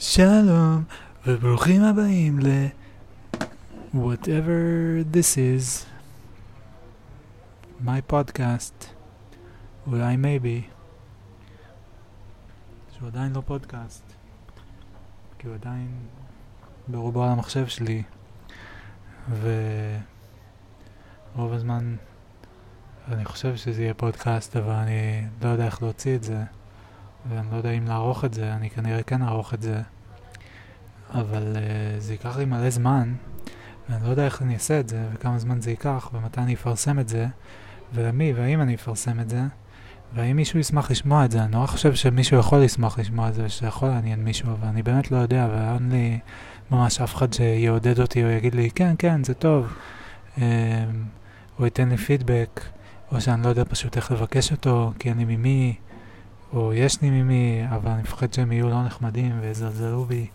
שלום וברוכים הבאים ל... whatever this is. My podcast. אולי maybe. שהוא עדיין לא פודקאסט כי הוא עדיין ברובו על המחשב שלי. ורוב הזמן אני חושב שזה יהיה פודקאסט אבל אני לא יודע איך להוציא את זה ואני לא יודע אם לערוך את זה, אני כנראה כן אערוך את זה, אבל uh, זה ייקח לי מלא זמן, ואני לא יודע איך אני אעשה את זה, וכמה זמן זה ייקח, ומתי אני אפרסם את זה, ולמי, והאם אני אפרסם את זה, והאם מישהו ישמח לשמוע את זה. אני נורא חושב שמישהו יכול לשמוח לשמוע את זה, שזה יכול לעניין מישהו, אבל אני באמת לא יודע, ואין לי ממש אף אחד שיעודד אותי או יגיד לי, כן, כן, זה טוב, um, או ייתן לי פידבק, או שאני לא יודע פשוט איך לבקש אותו, כי אני ממי. או יש לי ממי, אבל אני מפחד שהם יהיו לא נחמדים ויזלזלו בי,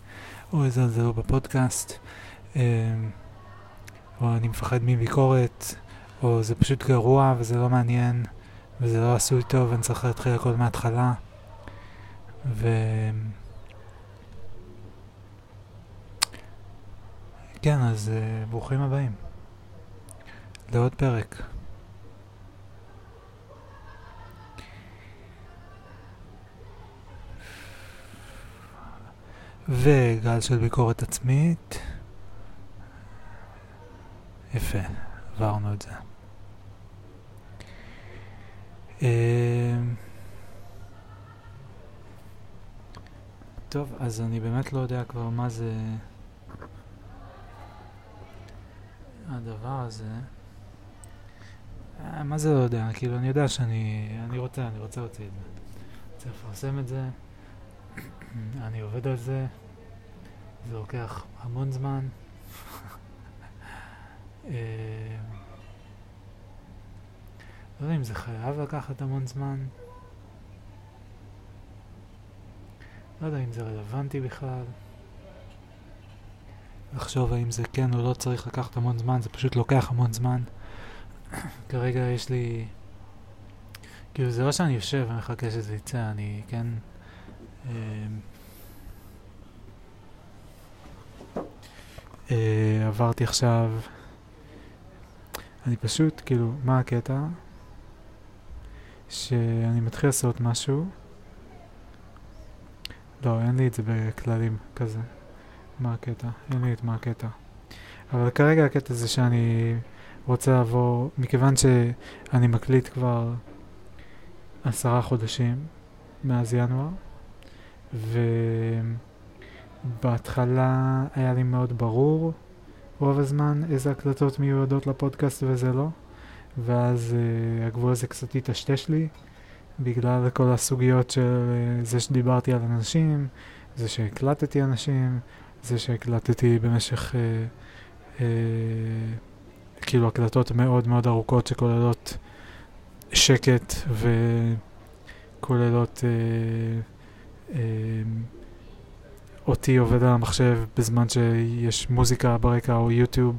או יזלזלו בפודקאסט, אמ, או אני מפחד מביקורת, או זה פשוט גרוע וזה לא מעניין, וזה לא עשוי טוב ואני צריך להתחיל הכל מההתחלה. ו... כן, אז uh, ברוכים הבאים לעוד פרק. וגל של ביקורת עצמית. יפה, עברנו את זה. אמ, טוב, אז אני באמת לא יודע כבר מה זה הדבר הזה. אה, מה זה לא יודע? כאילו, אני יודע שאני... אני רוצה, אני רוצה להוציא את זה. רוצה לפרסם את זה. אני עובד על זה, זה לוקח המון זמן. אה, לא יודע אם זה חייב לקחת המון זמן. לא יודע אם זה רלוונטי בכלל. לחשוב האם זה כן או לא צריך לקחת המון זמן, זה פשוט לוקח המון זמן. כרגע יש לי... כאילו זה לא שאני יושב ומחכה שזה יצא, אני כן... אה, עברתי עכשיו, אני פשוט, כאילו, מה הקטע? שאני מתחיל לעשות משהו, לא, אין לי את זה בכללים כזה. מה הקטע? אין לי את מה הקטע. אבל כרגע הקטע זה שאני רוצה לעבור, מכיוון שאני מקליט כבר עשרה חודשים מאז ינואר, ובהתחלה היה לי מאוד ברור רוב הזמן איזה הקלטות מיועדות לפודקאסט וזה לא, ואז uh, הגבול הזה קצת התשתש לי בגלל כל הסוגיות של uh, זה שדיברתי על אנשים, זה שהקלטתי אנשים, זה שהקלטתי במשך uh, uh, כאילו הקלטות מאוד מאוד ארוכות שכוללות שקט וכוללות uh, אותי עובד על המחשב בזמן שיש מוזיקה ברקע או יוטיוב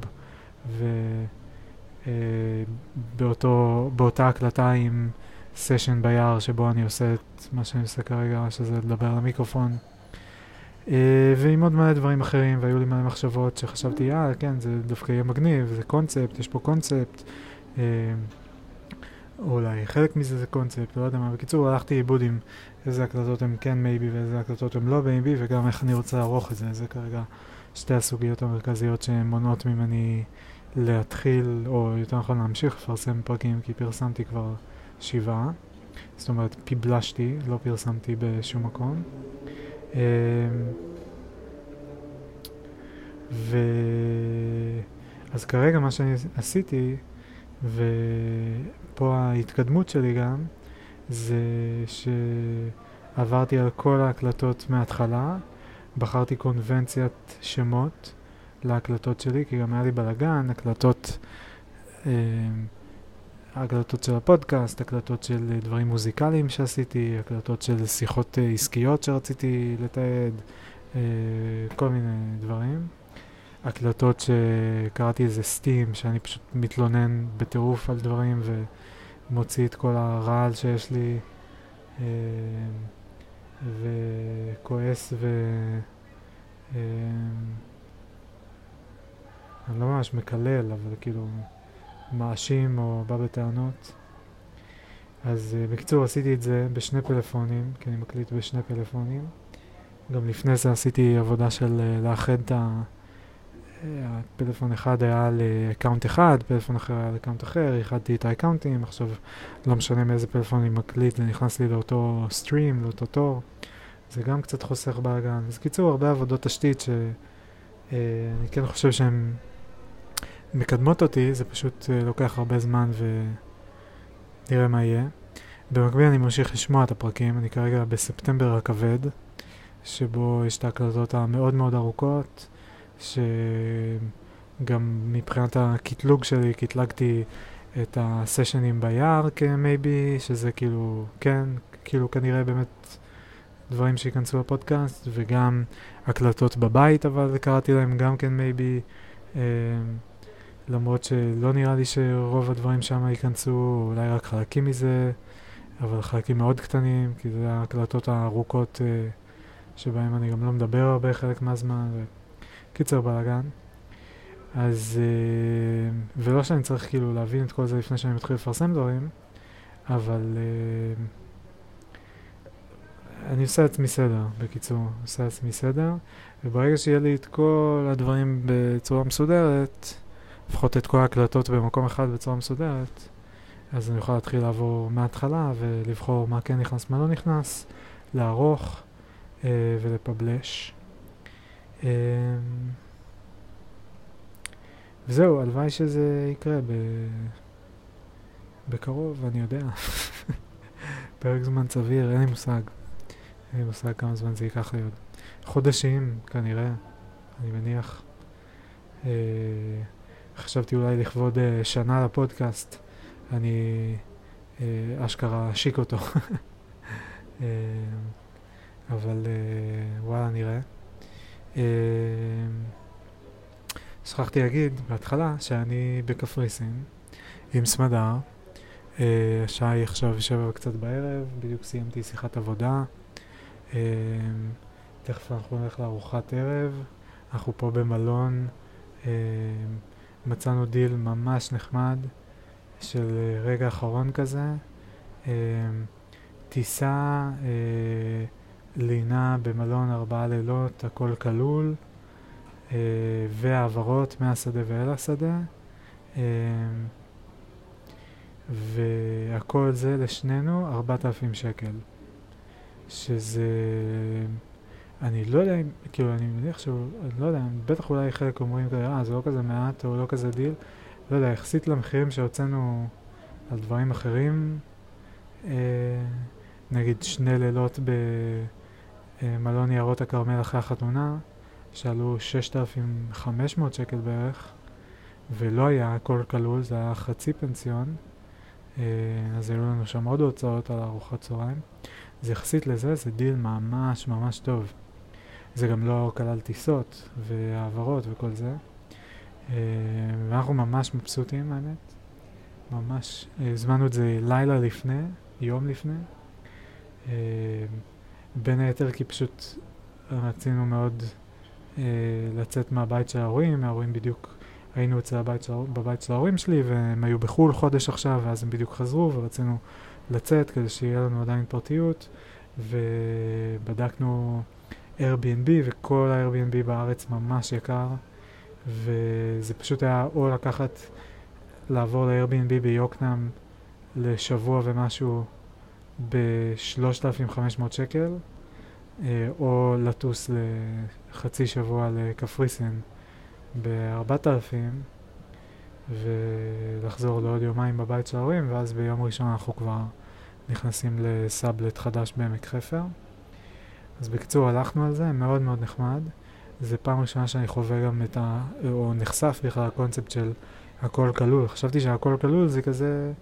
ובאותה אה, הקלטה עם סשן ביער שבו אני עושה את מה שאני עושה כרגע, שזה לדבר על המיקרופון. Uh, ועם עוד מלא דברים אחרים, והיו לי מלא מחשבות שחשבתי, אה, כן, זה דווקא יהיה מגניב, זה קונספט, יש פה קונספט. אולי חלק מזה זה קונספט, לא יודע מה. בקיצור, הלכתי לאיבוד עם איזה הקלטות הן כן maybe ואיזה הקלטות הן לא maybe, וגם איך אני רוצה לערוך את זה. זה כרגע שתי הסוגיות המרכזיות שמונעות ממני להתחיל, או יותר נכון להמשיך לפרסם פרקים, כי פרסמתי כבר שבעה. זאת אומרת, פיבלשתי, לא פרסמתי בשום מקום. אמ, ו... אז כרגע מה שאני עשיתי, ופה ההתקדמות שלי גם, זה שעברתי על כל ההקלטות מההתחלה, בחרתי קונבנציית שמות להקלטות שלי, כי גם היה לי בלאגן, הקלטות, אה, הקלטות של הפודקאסט, הקלטות של דברים מוזיקליים שעשיתי, הקלטות של שיחות אה, עסקיות שרציתי לתעד, אה, כל מיני דברים. הקלטות שקראתי איזה סטים, שאני פשוט מתלונן בטירוף על דברים ומוציא את כל הרעל שיש לי אה, וכועס אה, אני לא ממש מקלל, אבל כאילו מאשים או בא בטענות. אז uh, בקיצור עשיתי את זה בשני פלאפונים, כי אני מקליט בשני פלאפונים. גם לפני זה עשיתי עבודה של לאחד את ה... פלאפון אחד היה ל account אחד, פלאפון אחר היה ל account אחר, איחדתי את האקאונטים, עכשיו לא משנה מאיזה פלאפון אני מקליט, זה נכנס לי לאותו סטרים, לאותו תור. זה גם קצת חוסך באגן. אז קיצור, הרבה עבודות תשתית שאני אה, כן חושב שהן מקדמות אותי, זה פשוט אה, לוקח הרבה זמן ונראה מה יהיה. במקביל אני ממשיך לשמוע את הפרקים, אני כרגע בספטמבר הכבד, שבו יש את ההקלטות המאוד מאוד ארוכות, שגם מבחינת הקטלוג שלי קטלגתי את הסשנים ביער כמייבי, שזה כאילו, כן, כאילו כנראה באמת דברים שייכנסו לפודקאסט, וגם הקלטות בבית, אבל קראתי להם גם כן מייבי, אה, למרות שלא נראה לי שרוב הדברים שם ייכנסו, אולי רק חלקים מזה, אבל חלקים מאוד קטנים, כי זה ההקלטות הארוכות אה, שבהם אני גם לא מדבר הרבה חלק מהזמן. ו... קיצר בלאגן. אז, אה, ולא שאני צריך כאילו להבין את כל זה לפני שאני מתחיל לפרסם דברים, אבל אה, אני עושה לעצמי סדר, בקיצור, עושה לעצמי סדר, וברגע שיהיה לי את כל הדברים בצורה מסודרת, לפחות את כל ההקלטות במקום אחד בצורה מסודרת, אז אני יכול להתחיל לעבור מההתחלה ולבחור מה כן נכנס, מה לא נכנס, לערוך אה, ולפבלש. אה, וזהו, הלוואי שזה יקרה ב... בקרוב, אני יודע. פרק זמן סביר, אין לי מושג. אין לי מושג כמה זמן זה ייקח לי עוד. חודשים, כנראה, אני מניח. אה, חשבתי אולי לכבוד אה, שנה לפודקאסט, אני אה, אשכרה אשיק אותו. אה, אבל אה, וואלה, נראה. אה, שכחתי להגיד בהתחלה שאני בקפריסין עם סמדר. אה, השעה היא עכשיו שבע וקצת בערב, בדיוק סיימתי שיחת עבודה. אה, תכף אנחנו נלך לארוחת ערב. אנחנו פה במלון. מצאנו דיל ממש נחמד של רגע אחרון כזה. טיסה לינה במלון ארבעה לילות, הכל כלול, אה, והעברות מהשדה ואל השדה, אה, והכל זה לשנינו ארבעת אלפים שקל, שזה... אני לא יודע אם, כאילו, אני מניח שהוא, אני לא יודע, בטח אולי חלק אומרים אה, זה לא כזה מעט או לא כזה דיל, לא יודע, יחסית למחירים שהוצאנו על דברים אחרים, אה, נגיד שני לילות ב... אה, מלון יערות הכרמל אחרי החתונה, שעלו 6,500 שקל בערך, ולא היה הכל כלול, זה היה חצי פנסיון, אה, אז היו לנו שם עוד הוצאות על ארוחת צהריים. אז יחסית לזה זה דיל ממש ממש טוב. זה גם לא כלל טיסות והעברות וכל זה. אה, ואנחנו ממש מבסוטים האמת. ממש הזמנו את זה לילה לפני, יום לפני. בין היתר כי פשוט רצינו מאוד אה, לצאת מהבית של ההורים, ההורים בדיוק היינו אצל הבית של, בבית של ההורים שלי והם היו בחו"ל חודש עכשיו ואז הם בדיוק חזרו ורצינו לצאת כדי שיהיה לנו עדיין פרטיות ובדקנו Airbnb וכל ה-Airbnb בארץ ממש יקר וזה פשוט היה או לקחת, לעבור ל-Airbnb ביוקנעם לשבוע ומשהו ב-3,500 שקל, אה, או לטוס לחצי שבוע לקפריסין ב-4,000, ולחזור לעוד יומיים בבית של ההורים, ואז ביום ראשון אנחנו כבר נכנסים לסאבלט חדש בעמק חפר. אז בקיצור, הלכנו על זה, מאוד מאוד נחמד. זו פעם ראשונה שאני חווה גם את ה... או נחשף בכלל לקונספט של הכל כלול. חשבתי שהכל כלול זה כזה...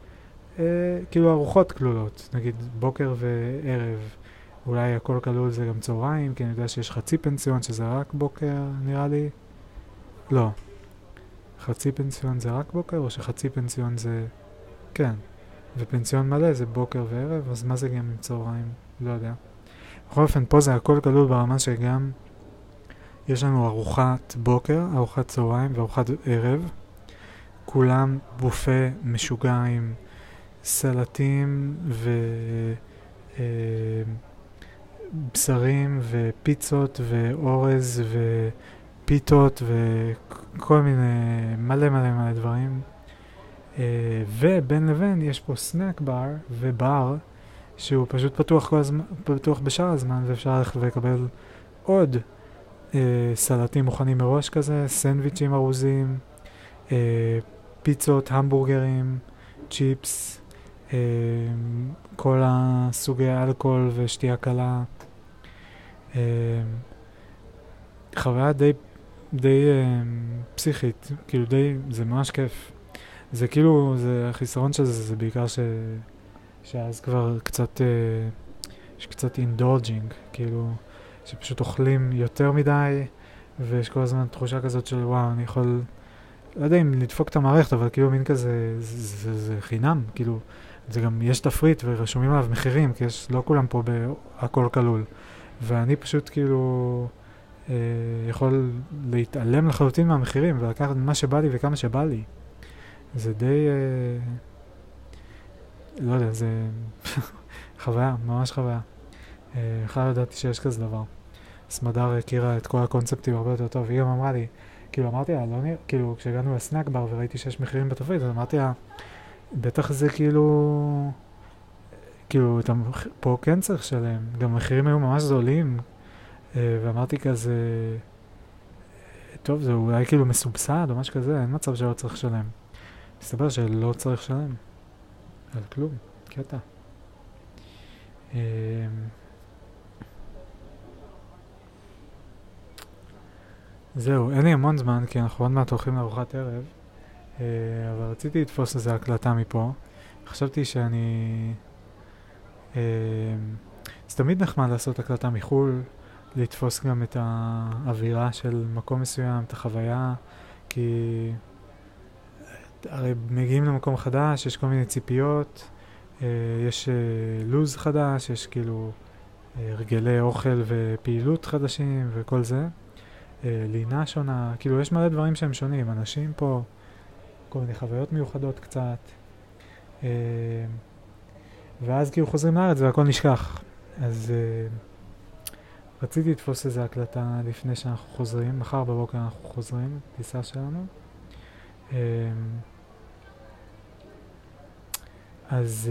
אה, כאילו ארוחות כלולות, נגיד בוקר וערב, אולי הכל כלול זה גם צהריים, כי אני יודע שיש חצי פנסיון שזה רק בוקר, נראה לי. לא. חצי פנסיון זה רק בוקר, או שחצי פנסיון זה... כן. ופנסיון מלא זה בוקר וערב, אז מה זה גם עם צהריים? לא יודע. בכל אופן, פה זה הכל כלול ברמה שגם יש לנו ארוחת בוקר, ארוחת צהריים וארוחת ערב. כולם בופה משוגע עם סלטים ובשרים אה, ופיצות ואורז ופיתות וכל מיני מלא מלא מלא דברים. אה, ובין לבין יש פה סנאק בר ובר שהוא פשוט פתוח, כל הזמן, פתוח בשאר הזמן ואפשר ללכת ולקבל עוד אה, סלטים מוכנים מראש כזה, סנדוויצ'ים ארוזים, פיצות, המבורגרים, צ'יפס, כל הסוגי אלכוהול ושתייה קלה. אה, חוויה די, די אה, פסיכית, כאילו די, זה ממש כיף. זה כאילו, זה החיסרון של זה, זה בעיקר ש... שאז כבר קצת, אה, יש קצת indulging, כאילו, שפשוט אוכלים יותר מדי, ויש כל הזמן תחושה כזאת של וואו, אני יכול, לא יודע אם לדפוק את המערכת, אבל כאילו מין כזה, זה, זה, זה חינם, כאילו, זה גם, יש תפריט ורשומים עליו מחירים, כי יש, לא כולם פה בהכל כלול. ואני פשוט כאילו אה, יכול להתעלם לחלוטין מהמחירים ולקחת מה שבא לי וכמה שבא לי. זה די... אה, לא יודע, זה חוויה, ממש חוויה. בכלל לא ידעתי שיש כזה דבר. סמדר הכירה את כל הקונספטים הרבה יותר טוב, היא גם אמרה לי, כאילו אמרתי לה, לא נראה, כאילו כשהגענו לסנאק בר וראיתי שיש מחירים בתפריט, אז אמרתי לה, בטח זה כאילו, כאילו, אתה פה כן צריך לשלם, גם המחירים היו ממש זולים, אה, ואמרתי כזה, טוב, זה אולי כאילו מסובסד או משהו כזה, אין מצב שלא צריך לשלם. מסתבר שלא צריך לשלם על כלום, קטע. אמ, זהו, אין לי המון זמן כי אנחנו עוד מעט הולכים לארוחת ערב, אה, אבל רציתי לתפוס איזה הקלטה מפה. חשבתי שאני... אה, זה תמיד נחמד לעשות הקלטה מחו"ל, לתפוס גם את האווירה של מקום מסוים, את החוויה, כי הרי מגיעים למקום חדש, יש כל מיני ציפיות, אה, יש לוז חדש, יש כאילו הרגלי אוכל ופעילות חדשים וכל זה. אה, לינה שונה, כאילו יש מלא דברים שהם שונים, אנשים פה, כל מיני חוויות מיוחדות קצת, אה, ואז כאילו חוזרים לארץ והכל נשכח. אז אה, רציתי לתפוס איזו הקלטה לפני שאנחנו חוזרים, מחר בבוקר אנחנו חוזרים, טיסה שלנו. אז...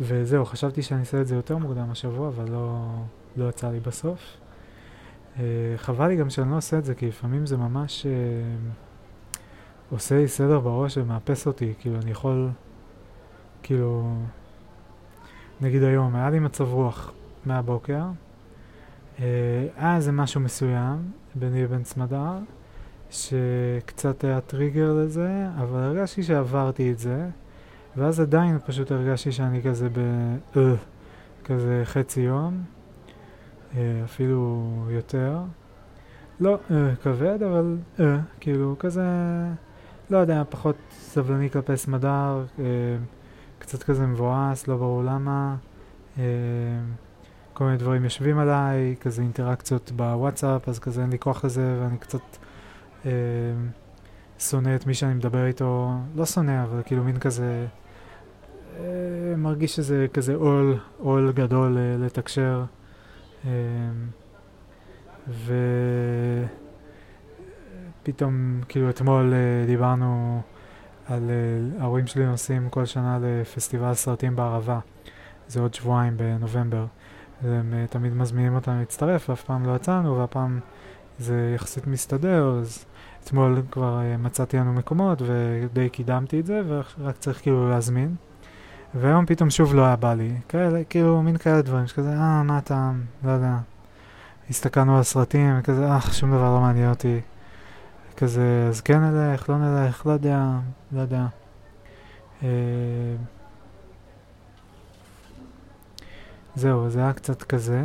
וזהו, חשבתי שאני אעשה את זה יותר מוקדם השבוע, אבל לא, לא יצא לי בסוף. Uh, חבל לי גם שאני לא עושה את זה, כי לפעמים זה ממש uh, עושה לי סדר בראש ומאפס אותי, כאילו אני יכול, כאילו, נגיד היום, היה לי מצב רוח מהבוקר, uh, היה איזה משהו מסוים ביני לבין צמדר, שקצת היה טריגר לזה, אבל הרגשתי שעברתי את זה, ואז עדיין פשוט הרגשתי שאני כזה ב... כזה חצי יום. אה, אפילו יותר. לא אה, כבד, אבל אה, כאילו כזה, לא יודע, פחות סבלני כלפי סמדר, קצת כזה מבואס, לא ברור למה. כל מיני דברים יושבים עליי, כזה אינטראקציות בוואטסאפ, אז כזה אין לי כוח לזה, ואני קצת אה, שונא את מי שאני מדבר איתו, לא שונא, אבל כאילו מין כזה, אה, מרגיש שזה כזה עול, עול גדול אה, לתקשר. אמ, ופתאום, כאילו אתמול אה, דיברנו על אה, ההורים שלי נוסעים כל שנה לפסטיבל סרטים בערבה. זה עוד שבועיים בנובמבר. הם אה, תמיד מזמינים אותנו להצטרף, ואף פעם לא יצאנו, והפעם זה יחסית מסתדר, אז אתמול כבר מצאתי לנו מקומות ודי קידמתי את זה, ורק צריך כאילו להזמין. והיום פתאום שוב לא היה בא לי. כאלה, כאילו, מין כאלה דברים, שכזה, אה, מה אתה, לא יודע. הסתכלנו על סרטים, וכזה, אה, שום דבר לא מעניין אותי. כזה, אז כן נלך, לא נלך, לא יודע, לא יודע. אה, זהו, זה היה קצת כזה.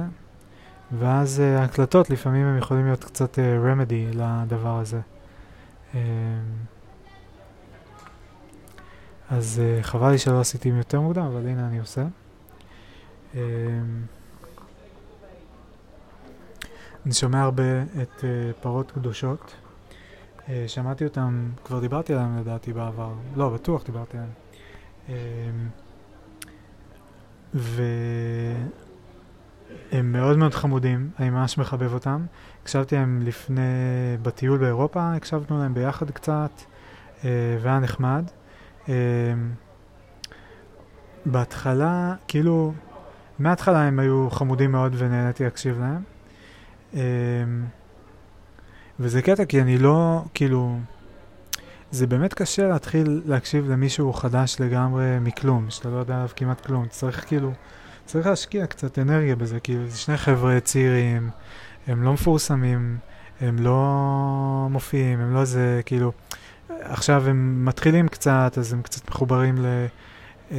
ואז uh, ההקלטות לפעמים הם יכולים להיות קצת uh, remedy לדבר הזה. Uh, אז uh, חבל לי שלא עשיתי יותר מוקדם, אבל הנה אני עושה. Um, אני שומע הרבה את uh, פרות קדושות. Uh, שמעתי אותם, כבר דיברתי עליהם לדעתי בעבר, לא, בטוח דיברתי עליהם. Uh, והם מאוד מאוד חמודים, אני ממש מחבב אותם. הקשבתי להם לפני, בטיול באירופה, הקשבנו להם ביחד קצת, uh, והיה נחמד. Uh, בהתחלה, כאילו, מההתחלה הם היו חמודים מאוד ונהניתי להקשיב להם. אמ, וזה קטע כי אני לא, כאילו, זה באמת קשה להתחיל להקשיב למישהו חדש לגמרי מכלום, שאתה לא יודע עליו כמעט כלום. צריך כאילו, צריך להשקיע קצת אנרגיה בזה, כאילו, זה שני חבר'ה צעירים, הם לא מפורסמים, הם לא מופיעים, הם לא זה, כאילו, עכשיו הם מתחילים קצת, אז הם קצת מחוברים ל... אה,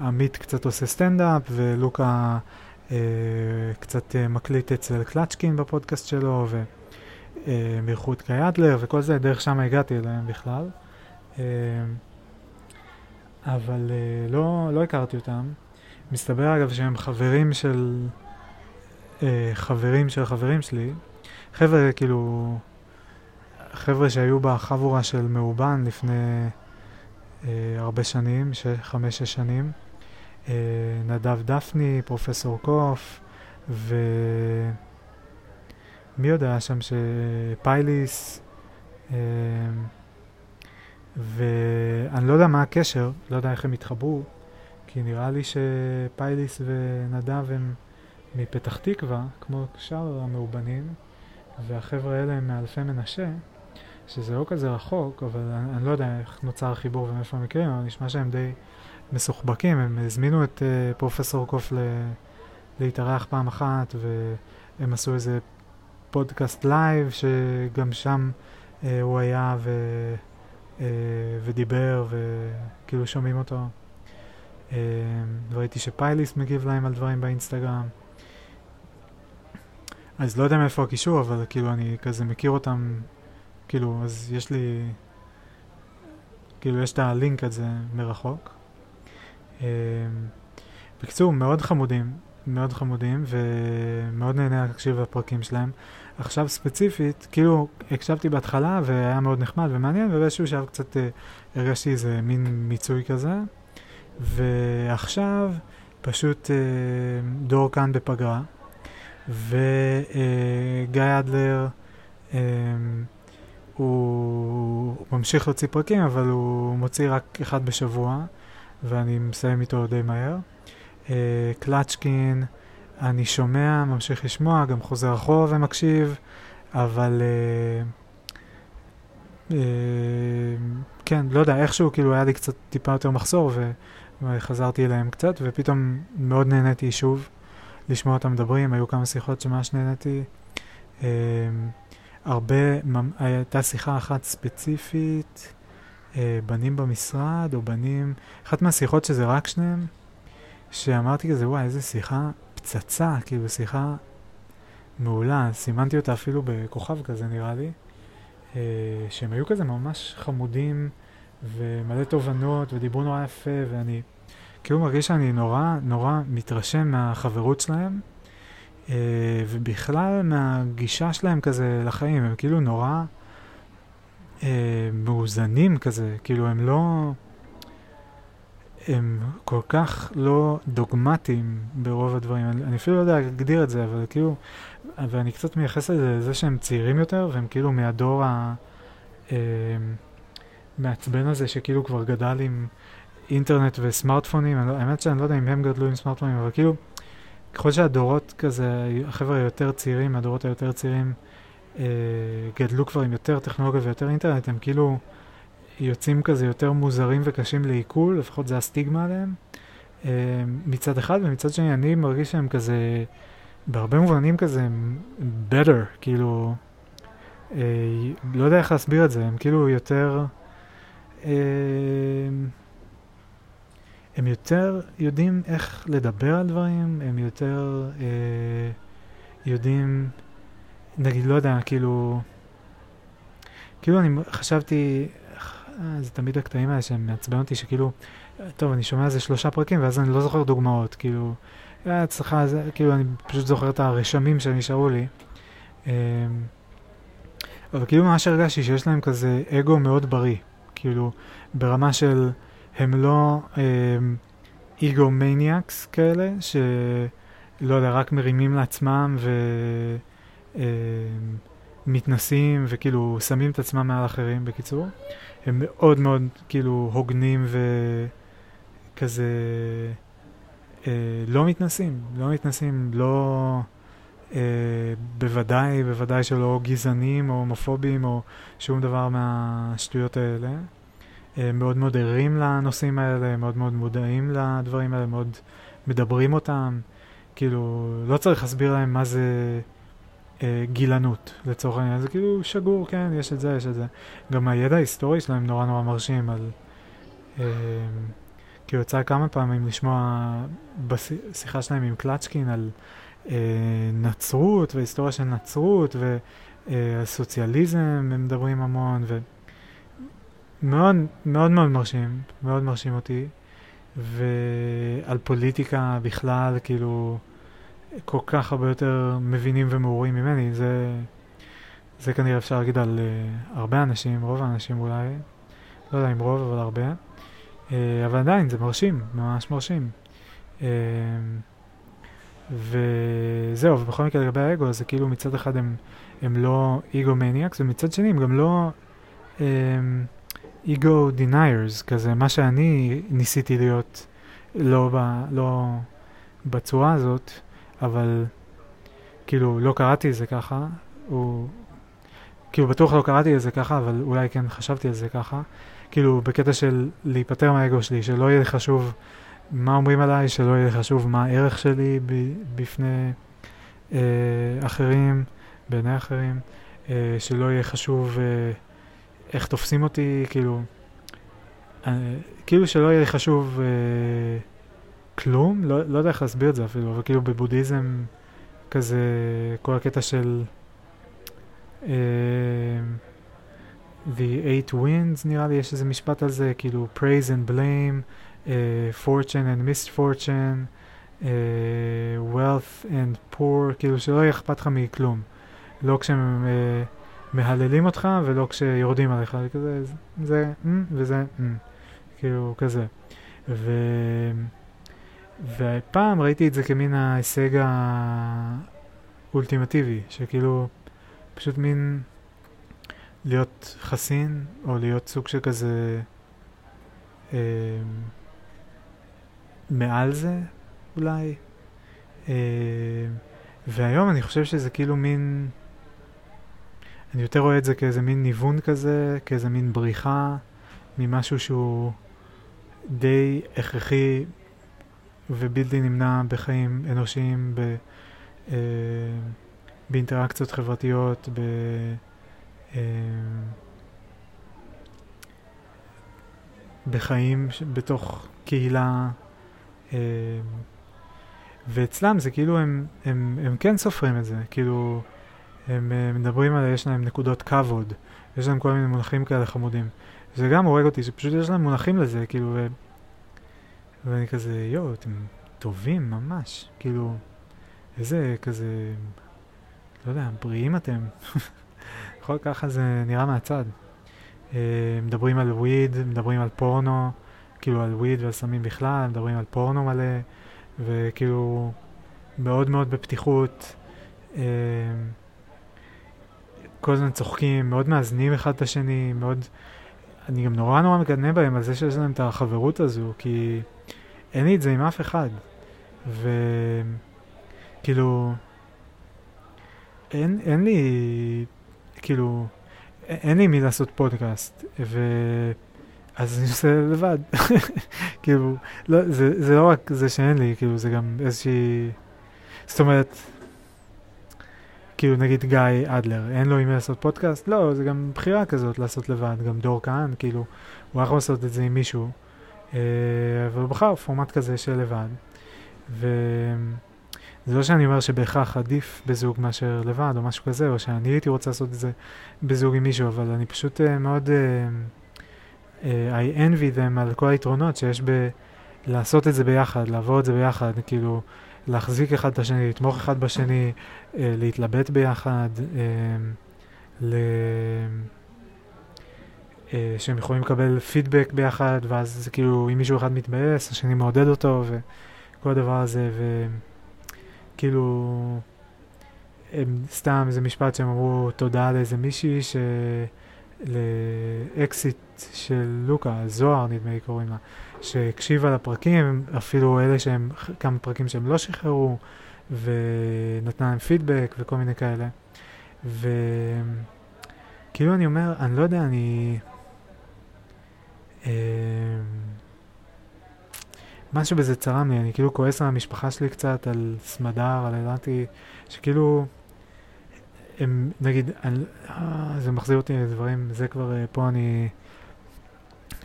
עמית קצת עושה סטנדאפ, ולוקה אה, קצת אה, מקליט אצל קלצ'קין בפודקאסט שלו, ומלכות גיא אדלר, וכל זה, דרך שם הגעתי אליהם בכלל. אבל לא, לא הכרתי אותם. מסתבר אגב שהם חברים של... חברים של חברים שלי. חבר'ה, כאילו... חבר'ה שהיו בחבורה של מאובן לפני אה, הרבה שנים, חמש-שש שנים. אה, נדב דפני, פרופסור קוף, ומי עוד היה שם? שפייליס, אה, ואני לא יודע מה הקשר, לא יודע איך הם התחברו, כי נראה לי שפייליס ונדב הם מפתח תקווה, כמו שאר המאובנים, והחבר'ה האלה הם מאלפי מנשה. שזה לא כזה רחוק, אבל אני, אני לא יודע איך נוצר החיבור ומאיפה הם מכירים, אבל נשמע שהם די מסוחבקים. הם הזמינו את uh, פרופסור קוף ל, להתארח פעם אחת, והם עשו איזה פודקאסט לייב, שגם שם uh, הוא היה ו, uh, ודיבר, וכאילו שומעים אותו. Uh, וראיתי שפייליס מגיב להם על דברים באינסטגרם. אז לא יודע מאיפה הקישור, אבל כאילו אני כזה מכיר אותם כאילו, אז יש לי, כאילו, יש את הלינק הזה מרחוק. אמ, בקיצור, מאוד חמודים, מאוד חמודים, ומאוד נהנה להקשיב לפרקים שלהם. עכשיו ספציפית, כאילו, הקשבתי בהתחלה והיה מאוד נחמד ומעניין, ובאיזשהו שלב קצת אה, הרגשתי איזה מין מיצוי כזה. ועכשיו פשוט אה, דור כאן בפגרה, וגיא אה, אדלר אה, הוא ממשיך להוציא פרקים, אבל הוא מוציא רק אחד בשבוע, ואני מסיים איתו די מהר. Uh, קלצ'קין, אני שומע, ממשיך לשמוע, גם חוזר אחורה ומקשיב, אבל uh, uh, כן, לא יודע, איכשהו כאילו היה לי קצת טיפה יותר מחסור, וחזרתי אליהם קצת, ופתאום מאוד נהניתי שוב לשמוע אותם מדברים, היו כמה שיחות שממש נהניתי. הרבה, הייתה שיחה אחת ספציפית, אה, בנים במשרד, או בנים, אחת מהשיחות שזה רק שניהם, שאמרתי כזה, וואי, איזה שיחה פצצה, כאילו שיחה מעולה, סימנתי אותה אפילו בכוכב כזה נראה לי, אה, שהם היו כזה ממש חמודים ומלא תובנות ודיברו נורא יפה, ואני כאילו מרגיש שאני נורא נורא מתרשם מהחברות שלהם. אה, ובכלל מהגישה שלהם כזה לחיים, הם כאילו נורא אה, מאוזנים כזה, כאילו הם לא... הם כל כך לא דוגמטיים ברוב הדברים, אני, אני אפילו לא יודע להגדיר את זה, אבל כאילו, ואני קצת מייחס את זה לזה שהם צעירים יותר, והם כאילו מהדור המעצבן אה, הזה שכאילו כבר גדל עם אינטרנט וסמארטפונים, לא, האמת שאני לא יודע אם הם גדלו עם סמארטפונים, אבל כאילו, ככל שהדורות כזה, החבר'ה היותר צעירים, הדורות היותר צעירים, אה, גדלו כבר עם יותר טכנולוגיה ויותר אינטרנט, הם כאילו יוצאים כזה יותר מוזרים וקשים לעיכול, לפחות זה הסטיגמה עליהם. אה, מצד אחד, ומצד שני אני מרגיש שהם כזה, בהרבה מובנים כזה better, כאילו, אה, לא יודע איך להסביר את זה, הם כאילו יותר... אה, הם יותר יודעים איך לדבר על דברים, הם יותר אה, יודעים, נגיד, לא יודע, כאילו, כאילו אני חשבתי, אה, זה תמיד הקטעים האלה שהם מעצבן אותי, שכאילו, טוב, אני שומע איזה שלושה פרקים ואז אני לא זוכר דוגמאות, כאילו, אצלך, זה, כאילו, אני פשוט זוכר את הרשמים שנשארו לי. אה, אבל כאילו ממש הרגשתי שיש להם כזה אגו מאוד בריא, כאילו ברמה של הם לא אגו מניאקס כאלה, שלא יודע, רק מרימים לעצמם ומתנסים וכאילו שמים את עצמם מעל אחרים, בקיצור. הם מאוד מאוד כאילו הוגנים וכזה אה, לא מתנסים, לא מתנסים, לא... אה, בוודאי, בוודאי שלא גזענים או הומופובים או שום דבר מהשטויות האלה. אה, מאוד מאוד ערים לנושאים האלה, מאוד מאוד מודעים לדברים האלה, מאוד מדברים אותם. כאילו, לא צריך להסביר להם מה זה אה, גילנות, לצורך העניין. זה כאילו שגור, כן, יש את זה, יש את זה. גם הידע ההיסטורי שלהם נורא נורא מרשים על... אה, כאילו יצא כמה פעמים לשמוע בשיחה שלהם עם קלצ'קין על אה, נצרות והיסטוריה של נצרות והסוציאליזם, הם מדברים המון, ומאוד מאוד מאוד מרשים, מאוד מרשים אותי, ועל פוליטיקה בכלל, כאילו, כל כך הרבה יותר מבינים ומעורים ממני, זה, זה כנראה אפשר להגיד על uh, הרבה אנשים, רוב האנשים אולי, לא יודע אם רוב, אבל הרבה, uh, אבל עדיין זה מרשים, ממש מרשים. Uh, וזהו, ובכל מקרה לגבי האגו, זה כאילו מצד אחד הם, הם לא אגו מניאקס, ומצד שני הם גם לא אגו um, דניירס, כזה, מה שאני ניסיתי להיות לא, ב, לא בצורה הזאת, אבל כאילו לא קראתי את זה ככה, הוא... כאילו בטוח לא קראתי את זה ככה, אבל אולי כן חשבתי על זה ככה. כאילו בקטע של להיפטר מהאגו שלי, שלא יהיה חשוב מה אומרים עליי, שלא יהיה חשוב מה הערך שלי ב- בפני אה, אחרים, בעיני אחרים, אה, שלא יהיה חשוב אה, איך תופסים אותי, כאילו, אה, כאילו שלא יהיה חשוב אה, כלום, לא, לא יודע איך להסביר את זה אפילו, אבל כאילו בבודהיזם כזה, כל הקטע של uh, The Eight Winds נראה לי, יש איזה משפט על זה, כאילו praise and blame, uh, fortune and misfortune, uh, wealth and poor, כאילו שלא יהיה אכפת לך מכלום. לא כשהם uh, מהללים אותך ולא כשיורדים עליך, כזה, זה mm, וזה mm, כאילו כזה. ו... ופעם ראיתי את זה כמין ההישג האולטימטיבי, שכאילו פשוט מין להיות חסין, או להיות סוג של כזה אה, מעל זה אולי. אה, והיום אני חושב שזה כאילו מין, אני יותר רואה את זה כאיזה מין ניוון כזה, כאיזה מין בריחה ממשהו שהוא די הכרחי ובלתי נמנע בחיים אנושיים, ב, אה, באינטראקציות חברתיות, ב, אה, בחיים ש, בתוך קהילה. אה, ואצלם זה כאילו הם, הם, הם כן סופרים את זה, כאילו הם, הם מדברים על, יש להם נקודות כבוד, יש להם כל מיני מונחים כאלה חמודים. זה גם הורג אותי, שפשוט יש להם מונחים לזה, כאילו, ואני כזה, יואו, אתם טובים ממש, כאילו, איזה כזה, לא יודע, בריאים אתם. יכול ככה זה נראה מהצד. Uh, מדברים על וויד, מדברים על פורנו, כאילו על וויד ועל סמים בכלל, מדברים על פורנו מלא, וכאילו מאוד מאוד בפתיחות. כל הזמן צוחקים, מאוד מאזנים אחד את השני, מאוד... אני גם נורא נורא מקנא בהם על זה שיש להם את החברות הזו, כי אין לי את זה עם אף אחד. וכאילו, אין, אין לי, כאילו, אין לי מי לעשות פודקאסט, ו... אז אני עושה לבד. כאילו, לא, זה, זה לא רק זה שאין לי, כאילו, זה גם איזושהי... זאת אומרת, כאילו נגיד גיא אדלר, אין לו עם מי לעשות פודקאסט? לא, זה גם בחירה כזאת לעשות לבד, גם דור כהן, כאילו, הוא יכול לעשות את זה עם מישהו, אה, אבל הוא בחר פורמט כזה של לבד. וזה לא שאני אומר שבהכרח עדיף בזוג מאשר לבד או משהו כזה, או שאני הייתי רוצה לעשות את זה בזוג עם מישהו, אבל אני פשוט uh, מאוד... Uh, uh, I envy them על כל היתרונות שיש ב... לעשות את זה ביחד, לעבור את זה ביחד, כאילו, להחזיק אחד את השני, לתמוך אחד בשני, אה, להתלבט ביחד, אה, ל... אה, שהם יכולים לקבל פידבק ביחד, ואז זה כאילו, אם מישהו אחד מתבאס, השני מעודד אותו, וכל הדבר הזה, וכאילו, הם סתם איזה משפט שהם אמרו תודה לאיזה מישהי ש... לאקסיט של לוקה, זוהר נדמה לי קוראים לה, שהקשיבה לפרקים, אפילו אלה שהם, כמה פרקים שהם לא שחררו, ונתנה להם פידבק וכל מיני כאלה. וכאילו אני אומר, אני לא יודע, אני... אמ, משהו בזה צרם לי, אני כאילו כועס על המשפחה שלי קצת, על סמדר, על אילתי, שכאילו, הם, נגיד, אני, אה, זה מחזיר אותי לדברים, זה כבר, אה, פה אני,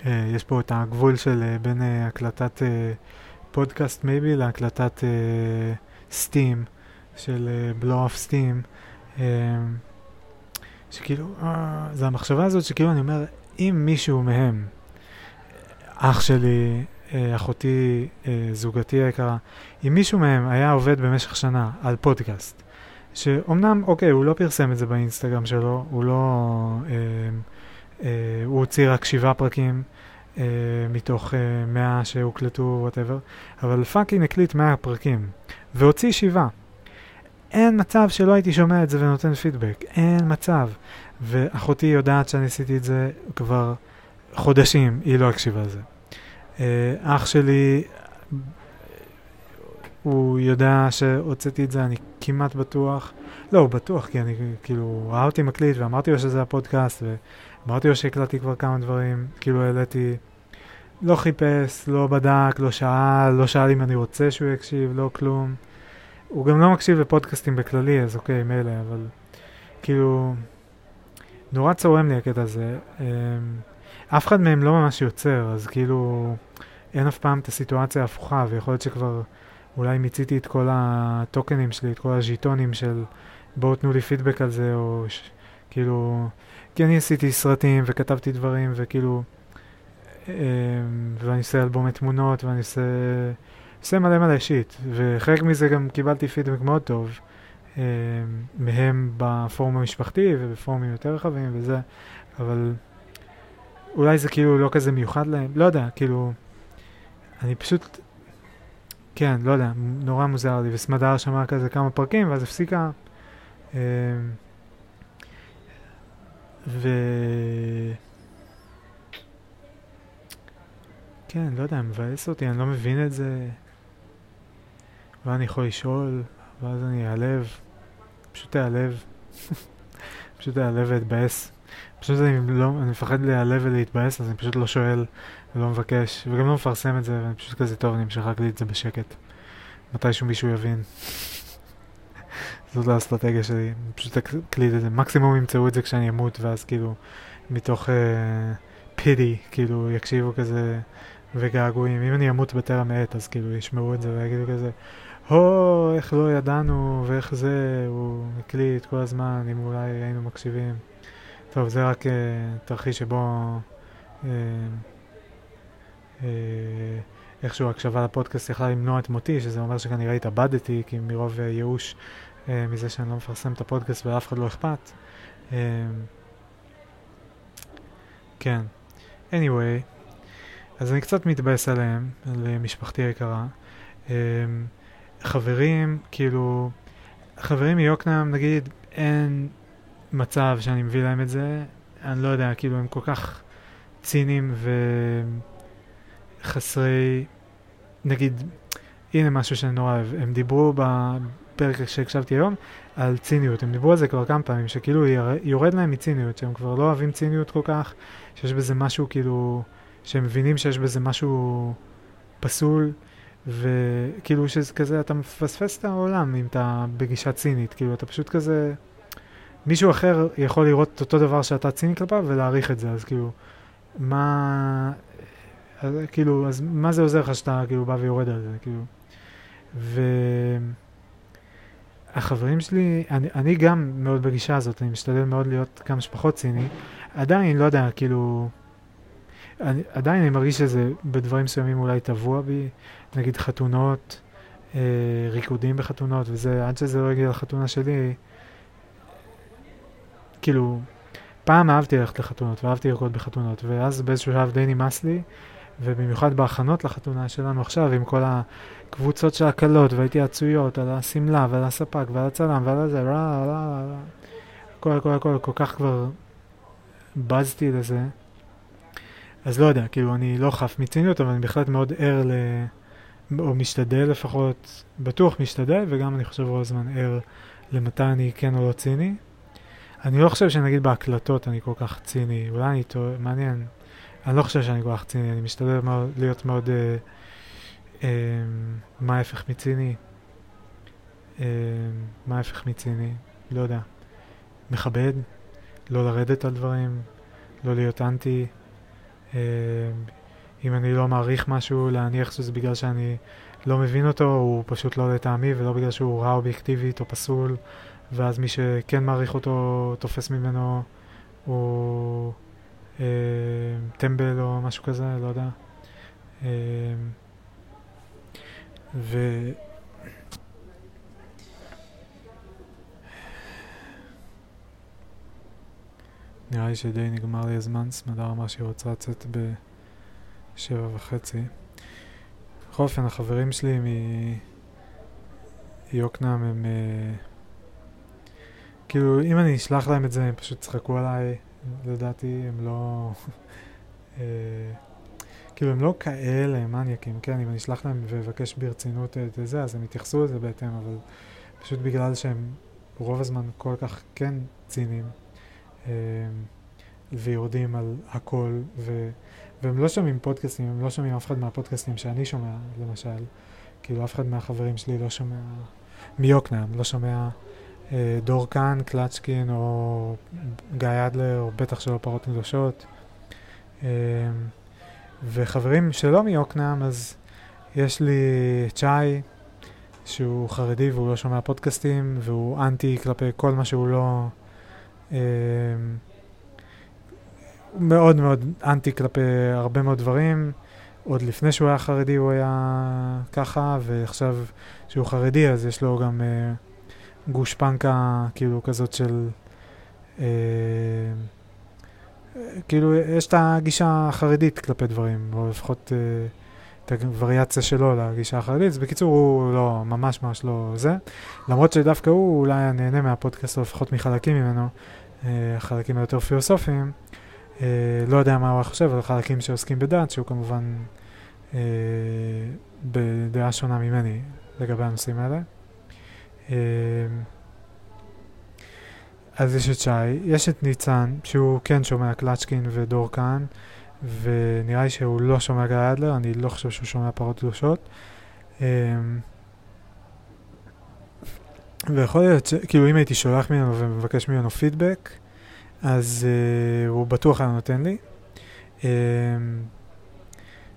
אה, יש פה את הגבול של אה, בין אה, הקלטת אה, פודקאסט מייבי להקלטת אה, סטים, של בלו אף סטים, שכאילו, אה, זה המחשבה הזאת שכאילו אני אומר, אם מישהו מהם, אח שלי, אה, אחותי, אה, זוגתי היקרה, אם מישהו מהם היה עובד במשך שנה על פודקאסט, שאומנם, אוקיי, הוא לא פרסם את זה באינסטגרם שלו, הוא לא... אה, אה, הוא הוציא רק שבעה פרקים אה, מתוך אה, מאה שהוקלטו, whatever, אבל fucking הקליט מאה פרקים, והוציא שבעה. אין מצב שלא הייתי שומע את זה ונותן פידבק, אין מצב. ואחותי יודעת שאני עשיתי את זה כבר חודשים, היא לא הקשיבה לזה. אה, אח שלי, הוא יודע שהוצאתי את זה, אני כמעט בטוח. לא, הוא בטוח, כי אני כאילו ראה אותי מקליט ואמרתי לו שזה הפודקאסט, ואמרתי לו שהקלטתי כבר כמה דברים, כאילו העליתי, לא חיפש, לא בדק, לא שאל, לא שאל אם אני רוצה שהוא יקשיב, לא כלום. הוא גם לא מקשיב לפודקאסטים בכללי, אז אוקיי, מילא, אבל כאילו, נורא צורם לי הקטע הזה. אמ, אף אחד מהם לא ממש יוצר, אז כאילו, אין אף פעם את הסיטואציה ההפוכה, ויכול להיות שכבר אולי מיציתי את כל הטוקנים שלי, את כל הז'יטונים של בואו תנו לי פידבק על זה, או ש... כאילו, כי אני עשיתי סרטים וכתבתי דברים, וכאילו, אמ, ואני עושה אלבומי תמונות, ואני עושה... עושה מלא מלא שיט, וחלק מזה גם קיבלתי פידבק מאוד טוב אה, מהם בפורום המשפחתי ובפורומים יותר רחבים וזה, אבל אולי זה כאילו לא כזה מיוחד להם, לא יודע, כאילו, אני פשוט, כן, לא יודע, נורא מוזר לי, וסמדר שמעה כזה כמה פרקים ואז הפסיקה. אה, ו... כן, לא יודע, מבאס אותי, אני לא מבין את זה. ואני יכול לשאול, ואז אני אעלב, פשוט אעלב, פשוט אעלב ואתבאס. פשוט אני לא, אני מפחד להיעלב ולהתבאס, אז אני פשוט לא שואל ולא מבקש, וגם לא מפרסם את זה, ואני פשוט כזה טוב, אני אמשיך להקליט את זה בשקט. מתישהו מישהו יבין. זאת האסטרטגיה שלי, אני פשוט אקליט את זה. מקסימום ימצאו את זה כשאני אמות, ואז כאילו, מתוך פידי, uh, כאילו, יקשיבו כזה וגעגועים. אם אני אמות בטרם עת, אז כאילו ישמעו את זה ויגידו כזה, הו, איך לא ידענו, ואיך זה, הוא הקליט כל הזמן, אם אולי היינו מקשיבים. טוב, זה רק uh, תרחיש שבו uh, uh, איכשהו הקשבה לפודקאסט יכלה למנוע את מותי, שזה אומר שכנראה התאבדתי, כי מרוב uh, ייאוש uh, מזה שאני לא מפרסם את הפודקאסט ולאף אחד לא אכפת. Uh, כן. anyway, אז אני קצת מתבאס עליהם, על משפחתי היקרה. Um, חברים, כאילו, חברים מיוקנעם, נגיד, אין מצב שאני מביא להם את זה, אני לא יודע, כאילו, הם כל כך ציניים וחסרי, נגיד, הנה משהו שאני נורא אוהב, הם דיברו בפרק שהקשבתי היום על ציניות, הם דיברו על זה כבר כמה פעמים, שכאילו יורד להם מציניות, שהם כבר לא אוהבים ציניות כל כך, שיש בזה משהו כאילו, שהם מבינים שיש בזה משהו פסול. וכאילו שזה כזה, אתה מפספס את העולם אם אתה בגישה צינית, כאילו אתה פשוט כזה, מישהו אחר יכול לראות את אותו דבר שאתה ציני כלפיו ולהעריך את זה, אז כאילו, מה, אז, כאילו, אז מה זה עוזר לך שאתה כאילו בא ויורד על זה, כאילו, והחברים שלי, אני, אני גם מאוד בגישה הזאת, אני משתדל מאוד להיות כמה שפחות ציני, עדיין, לא יודע, כאילו, אני, עדיין אני מרגיש שזה בדברים מסוימים אולי טבוע בי, נגיד חתונות, אה, ריקודים בחתונות וזה, עד שזה לא הגיע לחתונה שלי, כאילו, פעם אהבתי ללכת לחתונות ואהבתי לרקוד בחתונות, ואז באיזשהו שלב די נמאס לי, ובמיוחד בהכנות לחתונה שלנו עכשיו, עם כל הקבוצות של הקלות וההתייעצויות על השמלה ועל הספק ועל הצלם ועל הזה, רע, רע, רע, הכל, הכל, הכל, כל כך כבר בזתי לזה. אז לא יודע, כאילו, אני לא חף מציניות, אבל אני בהחלט מאוד ער ל... או משתדל לפחות, בטוח משתדל, וגם אני חושב רוב הזמן ער למתי אני כן או לא ציני. אני לא חושב שנגיד בהקלטות אני כל כך ציני, אולי אני טועה, מעניין. אני לא חושב שאני כל כך ציני, אני משתדל מאוד, להיות מאוד... אה, אה, מה ההפך מציני? אה, מה ההפך מציני? לא יודע. מכבד, לא לרדת על דברים, לא להיות אנטי. אה, אם אני לא מעריך משהו, להניח שזה בגלל שאני לא מבין אותו, הוא פשוט לא לטעמי, ולא בגלל שהוא רע אובייקטיבית או פסול, ואז מי שכן מעריך אותו תופס ממנו, הוא אה, טמבל או משהו כזה, לא יודע. אה, ו... נראה לי שדי נגמר לי הזמן, סמדר אמרה שהיא רוצה לצאת בשבע וחצי. בכל אופן, החברים שלי מיוקנעם הם... Uh, כאילו, אם אני אשלח להם את זה, הם פשוט צחקו עליי, לדעתי, הם לא... uh, כאילו, הם לא כאלה מניאקים, כן? אם אני אשלח להם ואבקש ברצינות את זה, אז הם יתייחסו לזה בהתאם, אבל פשוט בגלל שהם רוב הזמן כל כך כן ציניים. אמ, ויורדים על הכל, ו, והם לא שומעים פודקאסטים, הם לא שומעים אף אחד מהפודקאסטים שאני שומע, למשל. כאילו, אף אחד מהחברים שלי לא שומע, מיוקנעם, לא שומע אה, דור קאן, קלצ'קין, או גיא אדלר, או בטח שלא פרות קדושות. אה, וחברים שלא מיוקנעם, אז יש לי צ'אי, שהוא חרדי והוא לא שומע פודקאסטים, והוא אנטי כלפי כל מה שהוא לא... אה, מאוד מאוד אנטי כלפי הרבה מאוד דברים. עוד לפני שהוא היה חרדי הוא היה ככה, ועכשיו שהוא חרדי אז יש לו גם אה, גושפנקה כאילו כזאת של... אה, כאילו יש את הגישה החרדית כלפי דברים, או לפחות אה, הווריאציה שלו לגישה החרדית. אז בקיצור הוא לא, ממש ממש לא זה. למרות שדווקא הוא אולי היה נהנה מהפודקאסט, או לפחות מחלקים ממנו, אה, החלקים היותר פילוסופיים. אה, לא יודע מה הוא חושב על חלקים שעוסקים בדת, שהוא כמובן אה, בדעה שונה ממני לגבי הנושאים האלה. אז יש את שי, יש את ניצן, שהוא כן שומע קלצ'קין ודור כאן, ונראה לי שהוא לא שומע גיא אדלר, אני לא חושב שהוא שומע פרות קדושות. אה, ויכול להיות. כאילו אם הייתי שולח ממנו ומבקש ממנו פידבק, אז uh, הוא בטוח היה נותן לי. Um,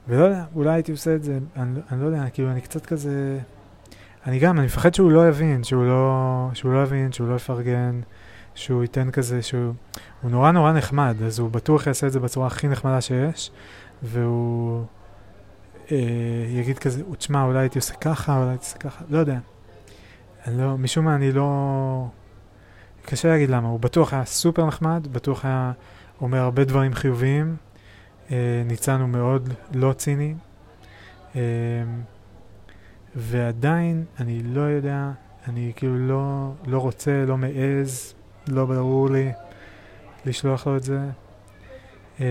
ולא יודע, אולי הייתי עושה את זה, אני, אני לא יודע, כאילו אני קצת כזה... אני גם, אני מפחד שהוא לא יבין, שהוא לא, שהוא לא יבין, שהוא לא יפרגן, שהוא ייתן כזה, שהוא הוא נורא נורא נחמד, אז הוא בטוח יעשה את זה בצורה הכי נחמדה שיש, והוא אה, יגיד כזה, תשמע, אולי הייתי עושה ככה, אולי הייתי עושה ככה, לא יודע. אני לא, משום מה אני לא... קשה להגיד למה, הוא בטוח היה סופר נחמד, בטוח היה אומר הרבה דברים חיוביים. אה, ניצן הוא מאוד לא ציני. אה, ועדיין, אני לא יודע, אני כאילו לא, לא רוצה, לא מעז, לא ברור לי לשלוח לו את זה. אה,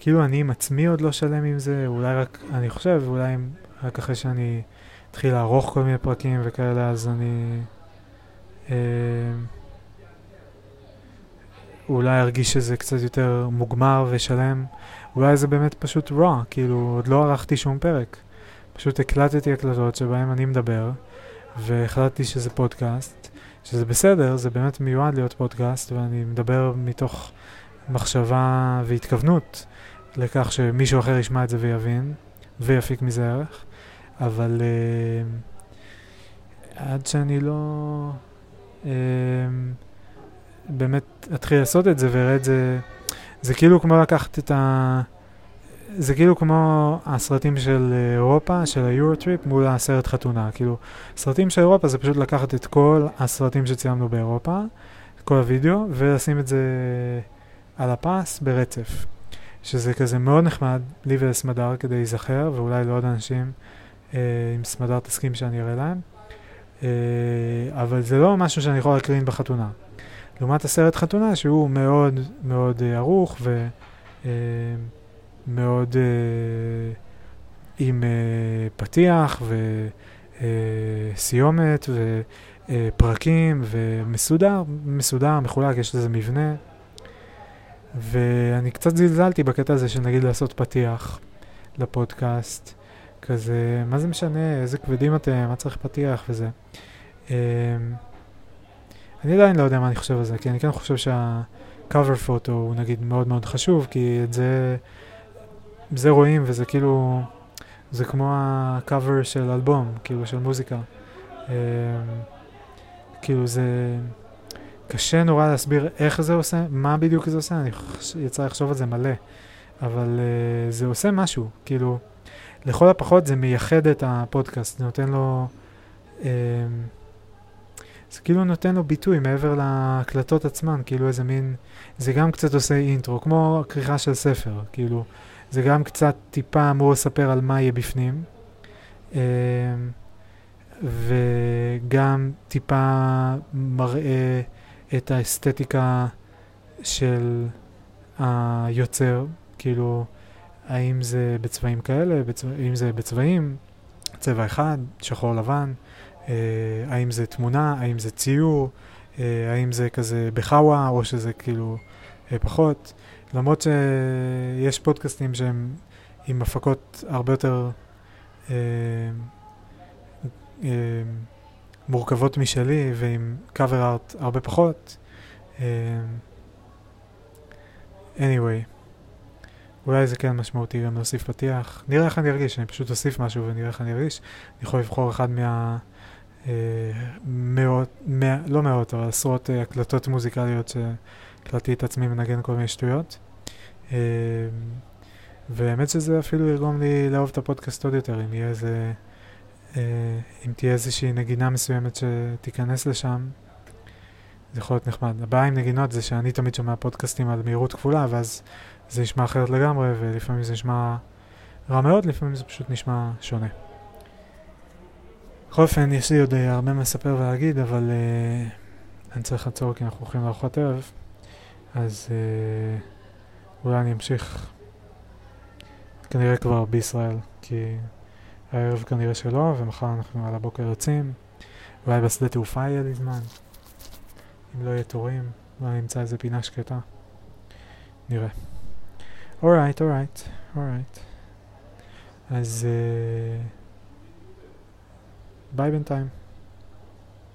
כאילו אני עם עצמי עוד לא שלם עם זה, אולי רק, אני חושב, אולי רק אחרי שאני אתחיל לערוך כל מיני פרקים וכאלה, אז אני אה, אולי ארגיש שזה קצת יותר מוגמר ושלם. אולי זה באמת פשוט רע, כאילו עוד לא ערכתי שום פרק. פשוט הקלטתי הקלטות שבהן אני מדבר, והחלטתי שזה פודקאסט, שזה בסדר, זה באמת מיועד להיות פודקאסט, ואני מדבר מתוך מחשבה והתכוונות לכך שמישהו אחר ישמע את זה ויבין, ויפיק מזה ערך. אבל uh, עד שאני לא uh, באמת אתחיל לעשות את זה ואראה את זה, זה כאילו כמו לקחת את ה... זה כאילו כמו הסרטים של אירופה, של היורוטריפ, מול הסרט חתונה. כאילו, סרטים של אירופה זה פשוט לקחת את כל הסרטים שציימנו באירופה, כל הוידאו, ולשים את זה על הפס ברצף. שזה כזה מאוד נחמד, לי ולסמדר כדי להיזכר, ואולי לעוד אנשים, אה, אם סמדר תסכים שאני אראה להם. אה, אבל זה לא משהו שאני יכול להקרין בחתונה. לעומת הסרט חתונה, שהוא מאוד מאוד אה, ערוך ומאוד אה, אה, עם אה, פתיח וסיומת אה, ופרקים ומסודר, מסודר, מחולק, יש לזה מבנה. ואני קצת זלזלתי בקטע הזה של נגיד לעשות פתיח לפודקאסט, כזה, מה זה משנה, איזה כבדים אתם, מה צריך פתיח וזה. Um, אני עדיין לא יודע מה אני חושב על זה, כי אני כן חושב שה-cover photo הוא נגיד מאוד מאוד חשוב, כי את זה, זה רואים וזה כאילו, זה כמו ה-cover של אלבום, כאילו של מוזיקה. Um, כאילו זה... קשה נורא להסביר איך זה עושה, מה בדיוק זה עושה, אני יצא לחשוב על זה מלא, אבל uh, זה עושה משהו, כאילו, לכל הפחות זה מייחד את הפודקאסט, זה נותן לו, uh, זה כאילו נותן לו ביטוי מעבר להקלטות עצמן, כאילו איזה מין, זה גם קצת עושה אינטרו, כמו כריכה של ספר, כאילו, זה גם קצת טיפה אמור לספר על מה יהיה בפנים. Uh, וגם טיפה מראה את האסתטיקה של היוצר, כאילו, האם זה בצבעים כאלה, בצבע, האם זה בצבעים, צבע אחד, שחור לבן, אה, האם זה תמונה, האם זה ציור, אה, האם זה כזה בחאווה, או שזה כאילו אה, פחות. למרות שיש פודקאסטים שהם עם הפקות הרבה יותר אה, אה, מורכבות משלי ועם cover art הרבה פחות. Um, anyway, אולי זה כן משמעותי גם להוסיף פתיח. נראה איך אני ארגיש, אני פשוט אוסיף משהו ונראה איך אני ארגיש. אני יכול לבחור אחד מה... Uh, מאות, מא, לא מאות, אבל עשרות uh, הקלטות מוזיקליות שהקלטתי את עצמי מנגן כל מיני שטויות. Uh, והאמת שזה אפילו יגרום לי לאהוב את הפודקאסט עוד יותר, אם יהיה איזה... אה, אם תהיה איזושהי נגינה מסוימת שתיכנס לשם, זה יכול להיות נחמד. הבעיה עם נגינות זה שאני תמיד שומע פודקאסטים על מהירות כפולה, ואז זה נשמע אחרת לגמרי, ולפעמים זה נשמע רע מאוד, לפעמים זה פשוט נשמע שונה. בכל אופן, יש לי עוד uh, הרבה מה לספר ולהגיד, אבל uh, אני צריך לעצור כי אנחנו הולכים לארוחת ערב, אז uh, אולי אני אמשיך כנראה כבר בישראל, כי הערב כנראה שלא, ומחר אנחנו על הבוקר יוצאים. אולי בשדה תעופה יהיה לי זמן. אם לא יהיה תורים, אולי נמצא איזה פינה שקטה. נראה. אורייט, אורייט, אורייט. אז... ביי uh, בינתיים.